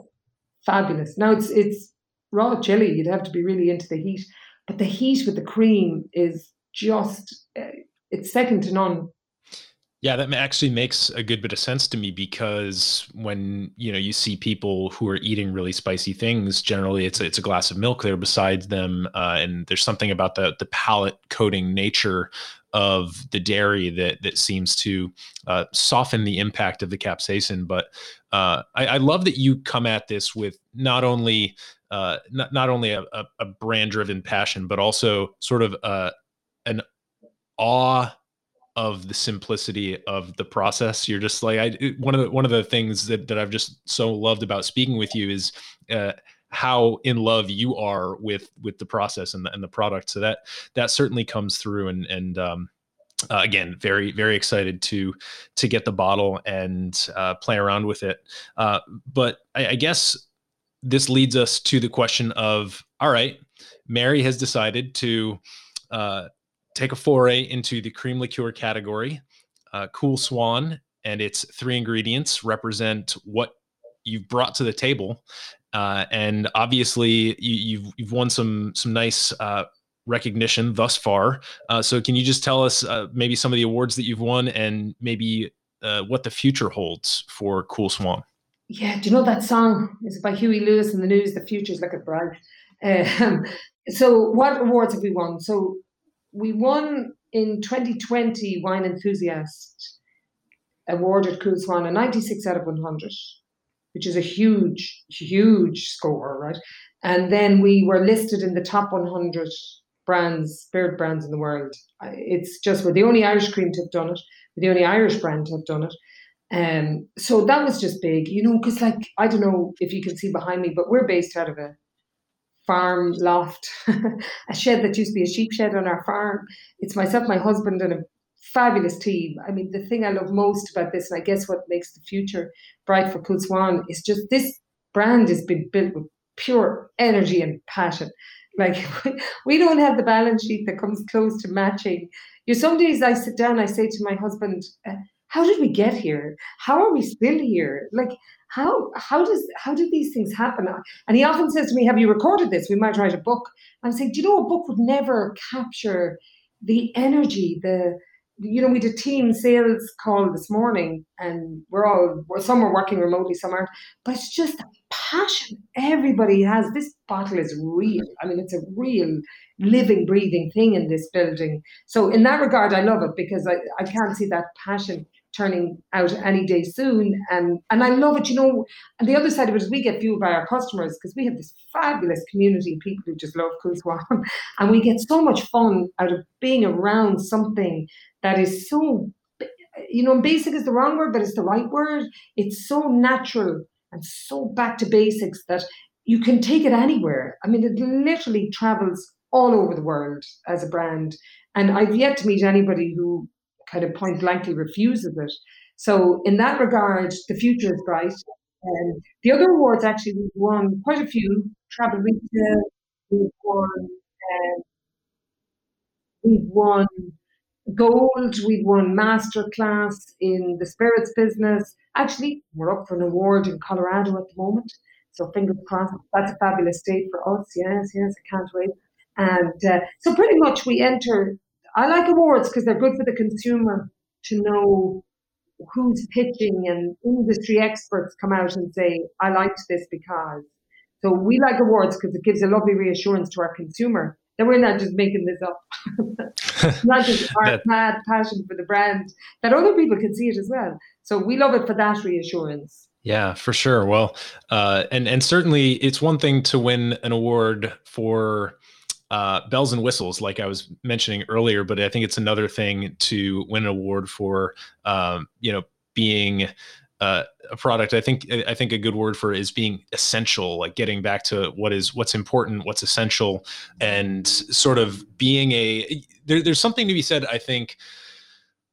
fabulous. Now it's it's raw chili; you'd have to be really into the heat, but the heat with the cream is just uh, it's second to none yeah, that actually makes a good bit of sense to me because when you know you see people who are eating really spicy things, generally it's a, it's a glass of milk there besides them, uh, and there's something about the the palate coating nature of the dairy that that seems to uh, soften the impact of the capsaicin. But uh, I, I, love that you come at this with not only uh, not not only a, a, a brand driven passion, but also sort of uh, an awe of the simplicity of the process. You're just like I one of the one of the things that that I've just so loved about speaking with you is uh, how in love you are with with the process and the, and the product. So that that certainly comes through and and um, uh, again very very excited to to get the bottle and uh, play around with it. Uh, but I, I guess this leads us to the question of all right, Mary has decided to uh, take a foray into the cream liqueur category. Uh, Coole Swan and its three ingredients represent what you've brought to the table, uh, and obviously you, have you've won some some nice uh, recognition thus far. Uh, so can you just tell us uh, maybe some of the awards that you've won and maybe uh, what the future holds for Coole Swan? Yeah, do you know that song? It's by Huey Lewis and the News. The future's looking bright. Um, so what awards have we won? So we won in 2020 Wine Enthusiast awarded Coole Swan a 96 out of 100, which is a huge, huge score, right? And then we were listed in the top 100 brands, spirit brands in the world. It's just we're the only Irish cream to have done it. We're the only Irish brand to have done it. Um, so that was just big, you know, because like I don't know if you can see behind me, but we're based out of a farm loft, a shed that used to be a sheep shed on our farm. It's myself, my husband, and a fabulous team. I mean, the thing I love most about this, and I guess what makes the future bright for Coole is just this brand has been built with pure energy and passion. Like we don't have the balance sheet that comes close to matching. You know, some days I sit down, I say to my husband, uh, "How did we get here? How are we still here? Like how how does how do these things happen?" And he often says to me, "Have you recorded this? We might write a book." And I'm saying, "Do you know a book would never capture the energy, the you know, we did team sales call this morning, and we're all some are working remotely, some aren't. But it's just passion everybody has. This bottle is real. I mean, it's a real living, breathing thing in this building. So in that regard, I love it because I, I can't see that passion turning out any day soon. And and I love it, you know. And the other side of it is we get fueled by our customers because we have this fabulous community of people who just love Coole and we get so much fun out of being around something that is so you know, basic is the wrong word, but it's the right word. It's so natural and so back to basics that you can take it anywhere. I mean, it literally travels all over the world as a brand. And I've yet to meet anybody who kind of point blankly refuses it. So in that regard, the future is bright. And the other awards actually we've won quite a few. Travel Retail, we've won. Um, we've won gold. We've won masterclass in the spirits business. Actually, we're up for an award in Colorado at the moment. So fingers crossed. That's a fabulous state for us. Yes, yes, I can't wait. And uh, so pretty much we enter I like awards because they're good for the consumer to know who's pitching and industry experts come out and say, I liked this because. So we like awards because it gives a lovely reassurance to our consumer that we're not just making this up. not just our mad passion for the brand, that other people can see it as well. So we love it for that reassurance. Yeah, for sure. Well, uh, and and certainly it's one thing to win an award for uh, bells and whistles, like I was mentioning earlier. But I think it's another thing to win an award for, um, you know, being uh, a product. I think I think a good word for it is being essential, like getting back to what is what's important, what's essential, and sort of being a. There, there's something to be said, I think,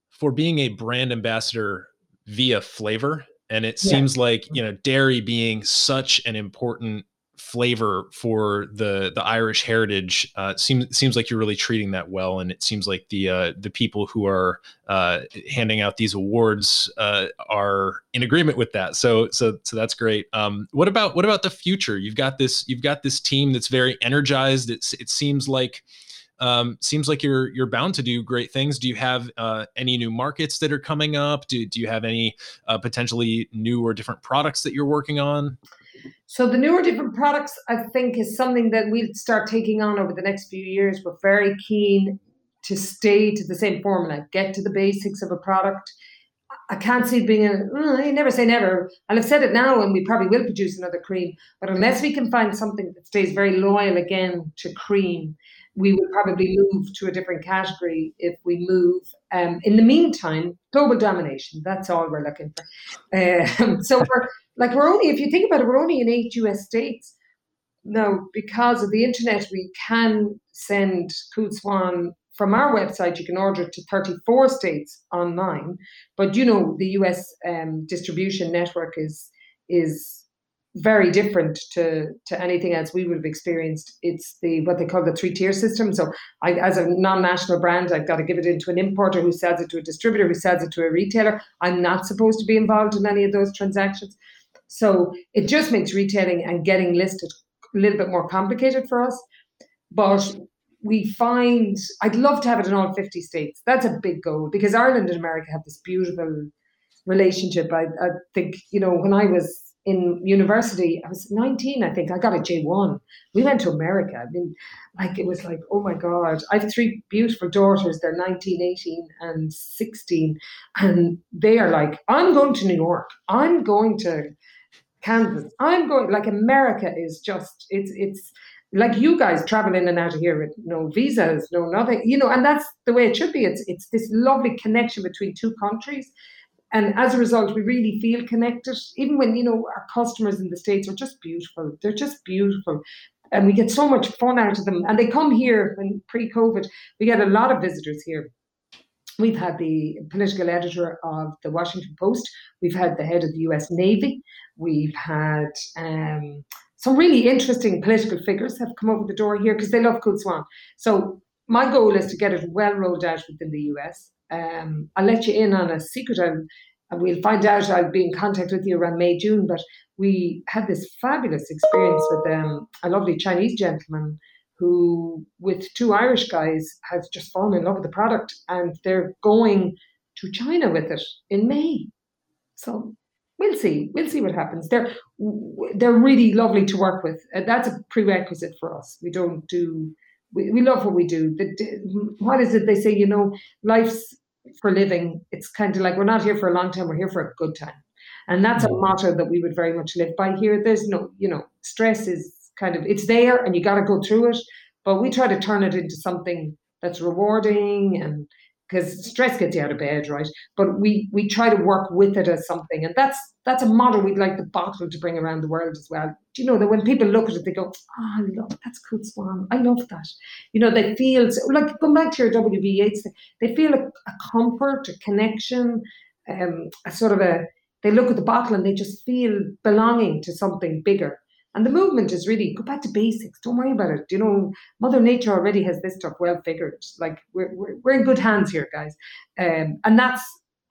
for being a brand ambassador via flavor. And it yeah. seems like you know dairy being such an important flavor for the the Irish heritage uh, seems seems like you're really treating that well, and it seems like the uh, the people who are uh, handing out these awards uh, are in agreement with that. So so so that's great. Um, what about what about the future? You've got this you've got this team that's very energized. It's it seems like. Um, seems like you're you're bound to do great things. Do you have uh, any new markets that are coming up? Do, do you have any uh, potentially new or different products that you're working on? So the newer different products, I think, is something that we'll start taking on over the next few years. We're very keen to stay to the same formula, get to the basics of a product. I can't see it being a, oh, never say never. And I've said it now, and we probably will produce another cream. But unless we can find something that stays very loyal again to cream, we would probably move to a different category if we move. Um, in the meantime, global domination, that's all we're looking for. Um, so we're like we're only, if you think about it, we're only in eight US states. Now, because of the internet, we can send Cool Swan from our website. You can order it to 34 states online. But you know, the US um, distribution network is is very different to to anything else we would have experienced. It's the what they call the three tier system. So, I, as a non-national brand, I've got to give it into an importer who sells it to a distributor who sells it to a retailer. I'm not supposed to be involved in any of those transactions. So it just makes retailing and getting listed a little bit more complicated for us. But we find I'd love to have it in all 50 states. That's a big goal because Ireland and America have this beautiful relationship. I, I think, you know, when I was in university, I was 19, I think. I got a J1. We went to America. I mean, like, it was like, oh my God. I have three beautiful daughters. They're 19, 18, and 16. And they are like, I'm going to New York. I'm going to Kansas. I'm going, like, America is just, it's, it's, like you guys travel in and out of here with no visas, no nothing, you know, and that's the way it should be. It's it's this lovely connection between two countries. And as a result, we really feel connected, even when, you know, our customers in the States are just beautiful. They're just beautiful. And we get so much fun out of them. And they come here when pre COVID, we get a lot of visitors here. We've had the political editor of the Washington Post. We've had the head of the US Navy. We've had um, some really interesting political figures have come over the door here because they love Coole Swan. So my goal is to get it well rolled out within the US. Um, I'll let you in on a secret. and we'll find out. I'll be in contact with you around May, June. But we had this fabulous experience with um, a lovely Chinese gentleman who, with two Irish guys, has just fallen in love with the product and they're going to China with it in May. So we'll see. We'll see what happens. They're they're really lovely to work with. Uh, that's a prerequisite for us. We don't do. We, we love what we do. The, what is it they say? You know, life's for living. It's kind of like we're not here for a long time. We're here for a good time, and that's a mm. motto that we would very much live by here. There's no, you know, stress is kind of it's there, and you got to go through it. But we try to turn it into something that's rewarding and because stress gets you out of bed, right? But we we try to work with it as something, and that's that's a model we'd like the bottle to bring around the world as well. Do you know that when people look at it, they go, "Oh, I love that's Coole Swan. I love that." You know, they feel like going back to your WB Yeats, they feel a, a comfort, a connection, um, a sort of a. They look at the bottle and they just feel belonging to something bigger. And the movement is really go back to basics. Don't worry about it. You know, Mother Nature already has this stuff well figured. Like we're, we're, we're in good hands here, guys. Um, and that's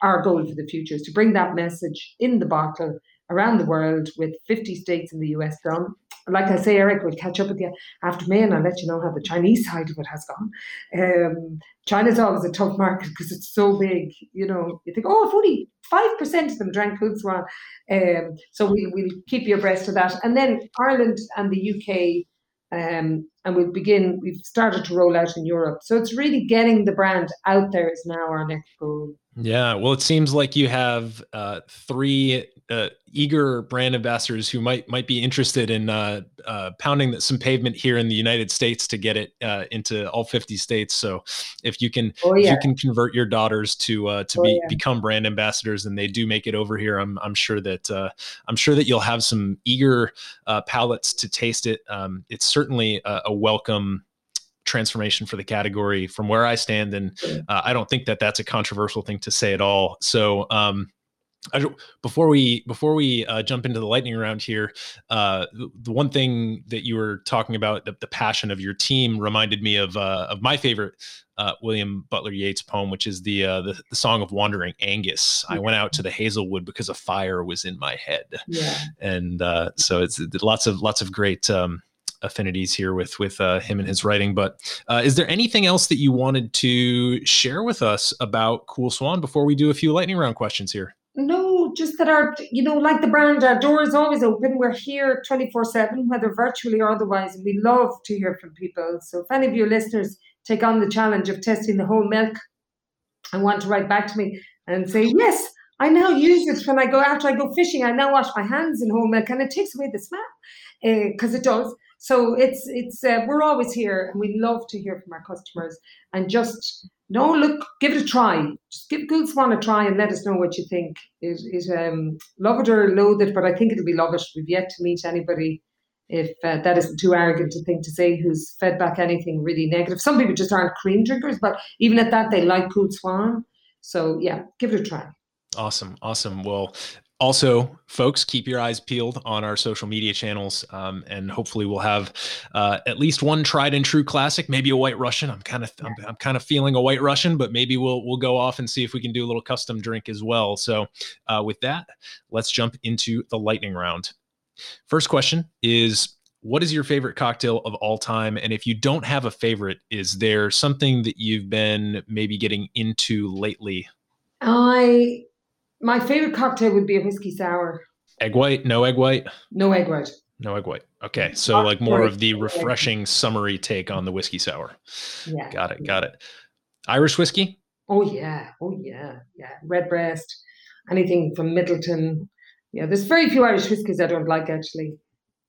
our goal for the future is to bring that message in the bottle around the world with 50 states in the US done like I say, Eric, we'll catch up with you after May and I'll let you know how the Chinese side of it has gone. Um, China's always a tough market because it's so big. You know, you think, oh, if only 5% of them drank Coole. Um, so we, we'll keep you abreast of that. And then Ireland and the UK, um, and we'll begin, we've started to roll out in Europe. So it's really getting the brand out there is now our next goal. Yeah, well, it seems like you have uh, three uh, eager brand ambassadors who might might be interested in uh, uh pounding some pavement here in the United States to get it uh, into all 50 states. So, if you can, oh, yeah. if you can convert your daughters to uh, to oh, be yeah. become brand ambassadors, and they do make it over here, I'm I'm sure that I'm sure that you'll have some eager palates to taste it. Um, it's certainly a, a welcome transformation for the category from where I stand. And uh, I don't think that that's a controversial thing to say at all. So, um, before we before we uh, jump into the lightning round here, uh, the, one thing that you were talking about, the, the passion of your team, reminded me of uh, of my favorite uh, William Butler Yeats poem, which is the, uh, the, the song of Wandering Aengus. I went out to the Hazelwood because a fire was in my head, yeah. and uh, so it's lots of lots of great. Um, affinities here with with uh, him and his writing. But uh, is there anything else that you wanted to share with us about Coole Swan before we do a few lightning round questions here? No, just that our, you know, like the brand, our door is always open. We're here 24 7, whether virtually or otherwise, and we love to hear from people. So if any of your listeners take on the challenge of testing the whole milk and want to write back to me and say, yes, I now use it when I go after I go fishing. I now wash my hands in whole milk and it takes away the smell because uh, it does. So it's it's uh, we're always here, and we love to hear from our customers. And just no, look, give it a try. Just give Coole Swan a try, and let us know what you think. Is is um, love it or loathe it? But I think it'll be love it. We've yet to meet anybody if uh, that isn't too arrogant to think to say who's fed back anything really negative. Some people just aren't cream drinkers, but even at that, they like Coole Swan. So yeah, give it a try. Awesome. Awesome. Well, also, folks, keep your eyes peeled on our social media channels, um, and hopefully, we'll have uh, at least one tried and true classic, maybe a White Russian. I'm kind of I'm, I'm, kind of feeling a White Russian, but maybe we'll we'll go off and see if we can do a little custom drink as well. So, uh, with that, let's jump into the lightning round. First question is what is your favorite cocktail of all time and if you don't have a favorite is there something that you've been maybe getting into lately i my favorite cocktail would be a whiskey sour. Egg white? No egg white? No egg white. No egg white. Okay. So like more of the refreshing summery take on the whiskey sour. Yeah. Got it. Got it. Irish whiskey? Oh yeah. Oh yeah. Yeah. Redbreast. Anything from Midleton. Yeah, there's very few Irish whiskies I don't like actually.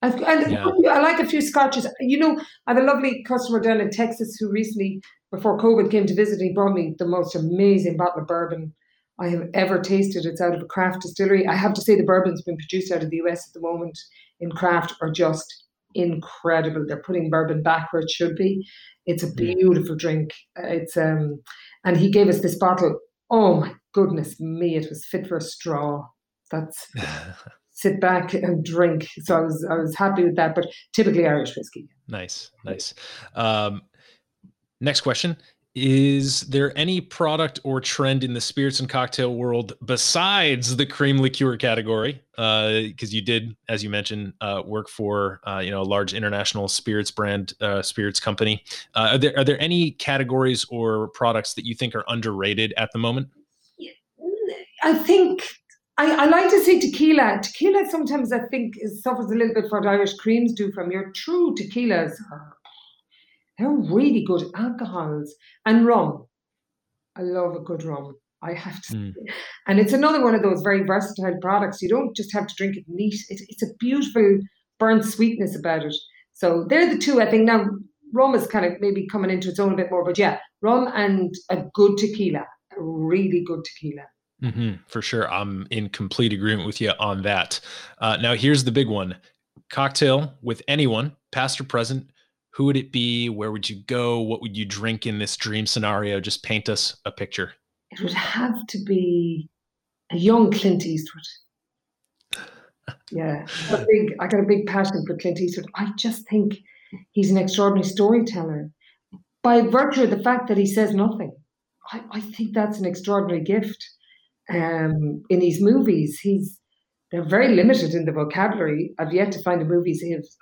I've, and Yeah. I like a few scotches. You know, I have a lovely customer down in Texas who recently, before COVID, came to visit. He brought me the most amazing bottle of bourbon I have ever tasted. It's out of a craft distillery. I have to say, the bourbons being produced out of the US at the moment in craft are just incredible. They're putting bourbon back where it should be. It's a Mm. beautiful drink. It's um, and he gave us this bottle. Oh my goodness me! It was fit for a straw. That's sit back and drink. So I was I was happy with that. But typically Irish whiskey. Nice, nice. Um, next question: Is there any product or trend in the spirits and cocktail world besides the cream liqueur category? Because you did, as you mentioned, uh, work for uh, you know a large international spirits brand, uh, spirits company. Uh, are there are there any categories or products that you think are underrated at the moment? I think I, I like to say tequila. Tequila sometimes I think is, suffers a little bit for what Irish creams do from your true tequilas are they're really good alcohols and rum. I love a good rum. I have to Mm. And it's another one of those very versatile products. You don't just have to drink it neat. It's, it's a beautiful burnt sweetness about it. So they're the two I think now rum is kind of maybe coming into its own a bit more, but yeah, rum and a good tequila, a really good tequila. hmm for sure. I'm in complete agreement with you on that. Uh, now, here's the big one cocktail with anyone, past or present. Who would it be? Where would you go? What would you drink in this dream scenario? Just paint us a picture. It would have to be a young Clint Eastwood. Yeah, a big. I got a big passion for Clint Eastwood. I just think he's an extraordinary storyteller. By virtue of the fact that he says nothing, I, I think that's an extraordinary gift. Um, in his movies, he's they're very limited in the vocabulary. I've yet to find a movie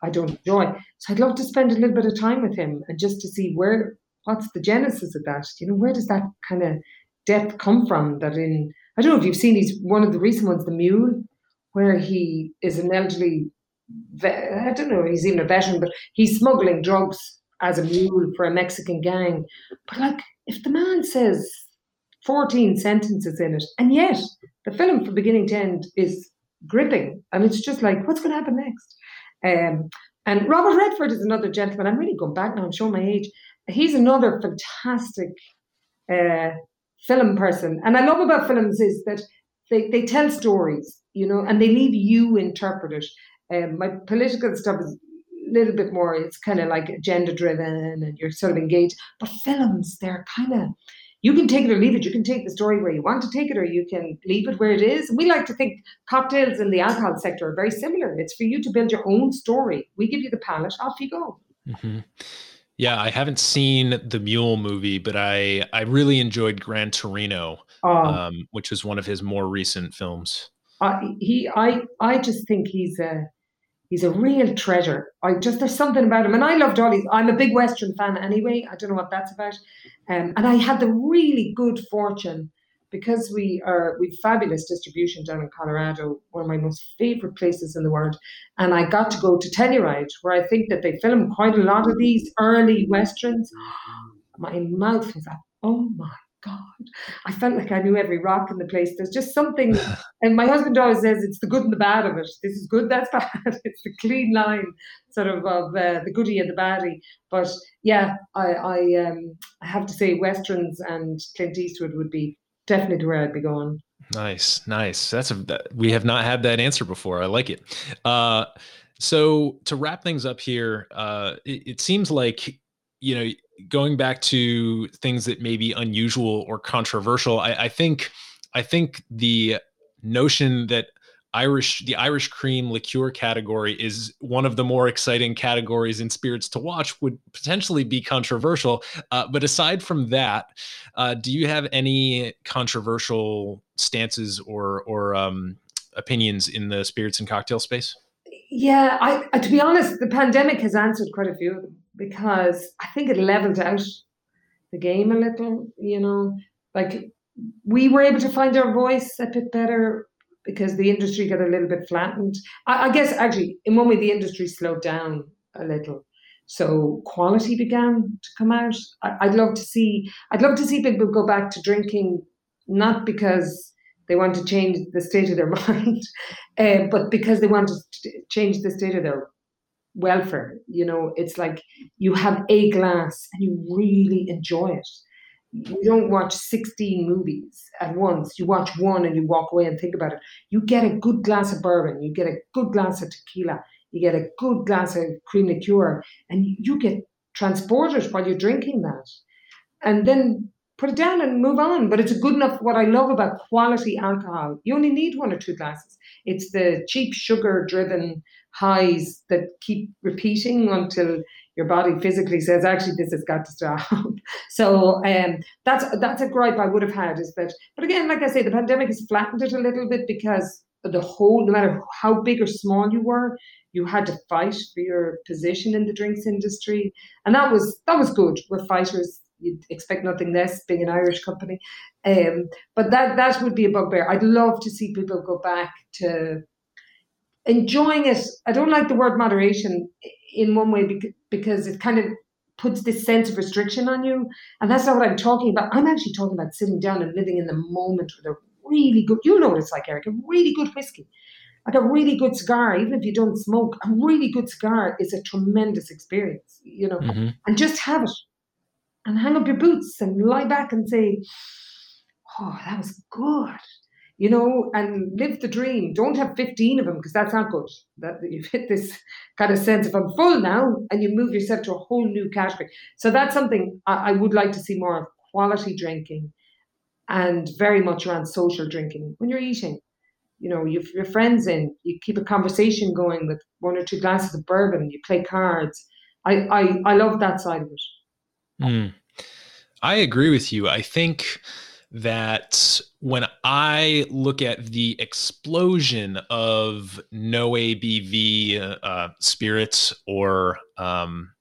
I don't enjoy. So I'd love to spend a little bit of time with him and just to see where what's the genesis of that. You know, where does that kind of depth come from? That in I don't know if you've seen he's one of the recent ones, The Mule, where he is an elderly. I don't know. He's even a veteran, but he's smuggling drugs as a mule for a Mexican gang. But like, if the man says 14 sentences in it, and yet the film from beginning to end is gripping, and it's just like, what's going to happen next? Um, and Robert Redford is another gentleman. I'm really going back now. I'm showing my age. He's another fantastic uh, film person. And I love about films is that they, they tell stories, you know, and they leave you interpret it. Um, my political stuff is a little bit more, it's kind of like agenda driven and you're sort of engaged. But films, they're kind of, you can take it or leave it. You can take the story where you want to take it or you can leave it where it is. We like to think cocktails in the alcohol sector are very similar. It's for you to build your own story. We give you the palette, off you go. hmm Yeah, I haven't seen the Mule movie, but I I really enjoyed Gran Torino, Oh, um, which was one of his more recent films. I, he, I, I just think he's a, he's a real treasure. I just there's something about him, and I loved all his. I'm a big Western fan anyway. I don't know what that's about, um, and I had the really good fortune because we are we've fabulous distribution down in Colorado, one of my most favorite places in the world, and I got to go to Telluride, where I think that they film quite a lot of these early westerns. My mouth was up. Oh my God. I felt like I knew every rock in the place. There's just something and my husband always says it's the good and the bad of it. This is good, that's bad. It's the clean line, sort of of uh, the goody and the baddie. But yeah, I I, um, I have to say westerns and Clint Eastwood would be definitely where I'd be going. Nice, nice. That's a that, we have not had that answer before. I like it. Uh, so to wrap things up here, uh, it, it seems like you know going back to things that may be unusual or controversial. I, I think I think the notion that Irish the Irish cream liqueur category is one of the more exciting categories in spirits to watch would potentially be controversial. Uh, but aside from that, uh, do you have any controversial stances or or um, opinions in the spirits and cocktail space? Yeah, I, to be honest, the pandemic has answered quite a few of them because I think it leveled out the game a little. You know, like we were able to find our voice a bit better because the industry got a little bit flattened. I, I guess actually, in one way, the industry slowed down a little. So quality began to come out. I, I'd love to see. I'd love to see people go back to drinking, not because they want to change the state of their mind, uh, but because they want to change the state of their welfare. You know, it's like you have a glass and you really enjoy it. You don't watch 16 movies at once. You watch one and you walk away and think about it. You get a good glass of bourbon, you get a good glass of tequila, you get a good glass of cream liqueur, and you get transported while you're drinking that. And then put it down and move on. But it's good enough. What I love about quality alcohol, you only need one or two glasses. It's the cheap sugar driven highs that keep repeating until your body physically says, actually, this has got to stop. so um, that's that's a gripe I would have had is that. But again, like I say, the pandemic has flattened it a little bit because the whole, no matter how big or small you were, you had to fight for your position in the drinks industry, and that was that was good. We're fighters. You'd expect nothing less, being an Irish company. Um, but that that would be a bugbear. I'd love to see people go back to enjoying it. I don't like the word moderation in one way because it kind of puts this sense of restriction on you. And that's not what I'm talking about. I'm actually talking about sitting down and living in the moment with a really good, you know what it's like, Eric, a really good whiskey. Like a really good cigar, even if you don't smoke, a really good cigar is a tremendous experience, you know, mm-hmm. and just have it and hang up your boots and lie back and say, Oh, that was good you know, and live the dream. Don't have 15 of them because that's not good. That you've hit this kind of sense of I'm full now, and you move yourself to a whole new category. So that's something I, I would like to see more of quality drinking and very much around social drinking when you're eating. You know, you've your friends in, you keep a conversation going with one or two glasses of bourbon, you play cards. I, I, I love that side of it. Mm. I agree with you. I think that when I look at the explosion of no ABV uh, spirits or um,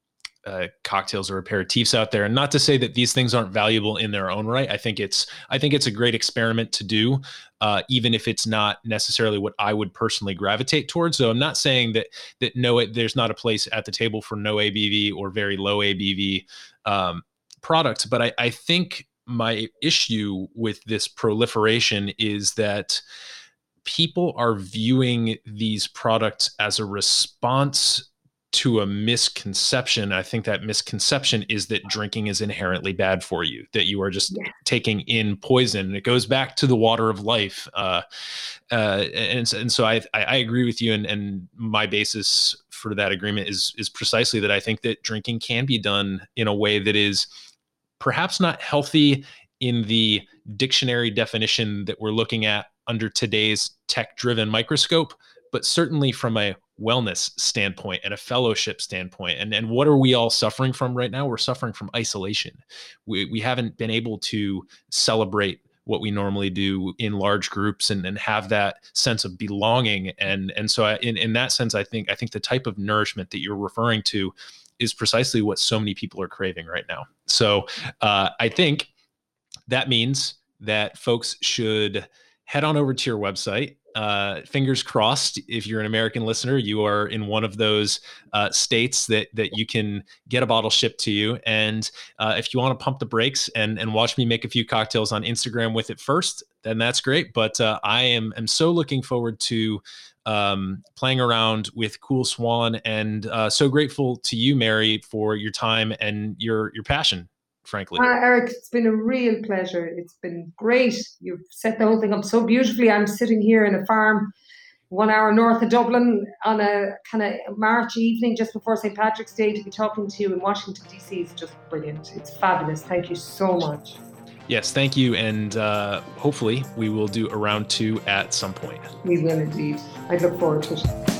uh, cocktails or aperitifs out there, and not to say that these things aren't valuable in their own right. I think it's I think it's a great experiment to do, uh, even if it's not necessarily what I would personally gravitate towards. So I'm not saying that that no, there's not a place at the table for no ABV or very low ABV um, products, but I, I think my issue with this proliferation is that people are viewing these products as a response to a misconception. I think that misconception is that drinking is inherently bad for you, that you are just yeah. taking in poison. It goes back to the water of life. Uh, uh, and, and so I, I agree with you. And, and my basis for that agreement is, is precisely that I think that drinking can be done in a way that is perhaps not healthy in the dictionary definition that we're looking at under today's tech driven microscope, but certainly from a wellness standpoint and a fellowship standpoint. And, and what are we all suffering from right now? We're suffering from isolation. We, we haven't been able to celebrate what we normally do in large groups and, and have that sense of belonging. And, and so I, in, in that sense, I think, I think the type of nourishment that you're referring to is precisely what so many people are craving right now. So uh, I think that means that folks should head on over to your website. Uh, fingers crossed, if you're an American listener, you are in one of those uh, states that that you can get a bottle shipped to you. And uh, if you want to pump the brakes and and watch me make a few cocktails on Instagram with it first, then that's great. But uh, I am am so looking forward to um, playing around with Coole Swan, and uh, so grateful to you, Mary, for your time and your your passion. Frankly, uh, Eric, it's been a real pleasure. It's been great. You've set the whole thing up so beautifully. I'm sitting here in a farm, one hour north of Dublin, on a kind of March evening just before St Patrick's Day to be talking to you in Washington DC. is just brilliant. It's fabulous. Thank you so much. Yes, thank you. And uh, hopefully, we will do a round two at some point. We will indeed. I look forward to it.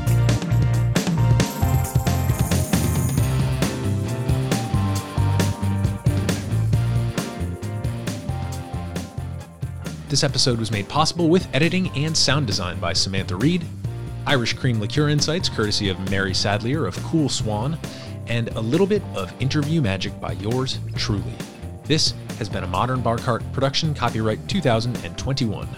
This episode was made possible with editing and sound design by Samantha Reed, Irish Cream Liqueur Insights, courtesy of Mary Sadlier of Coole Swan, and a little bit of interview magic by yours truly. This has been a Modern Bar Cart production, copyright 2021.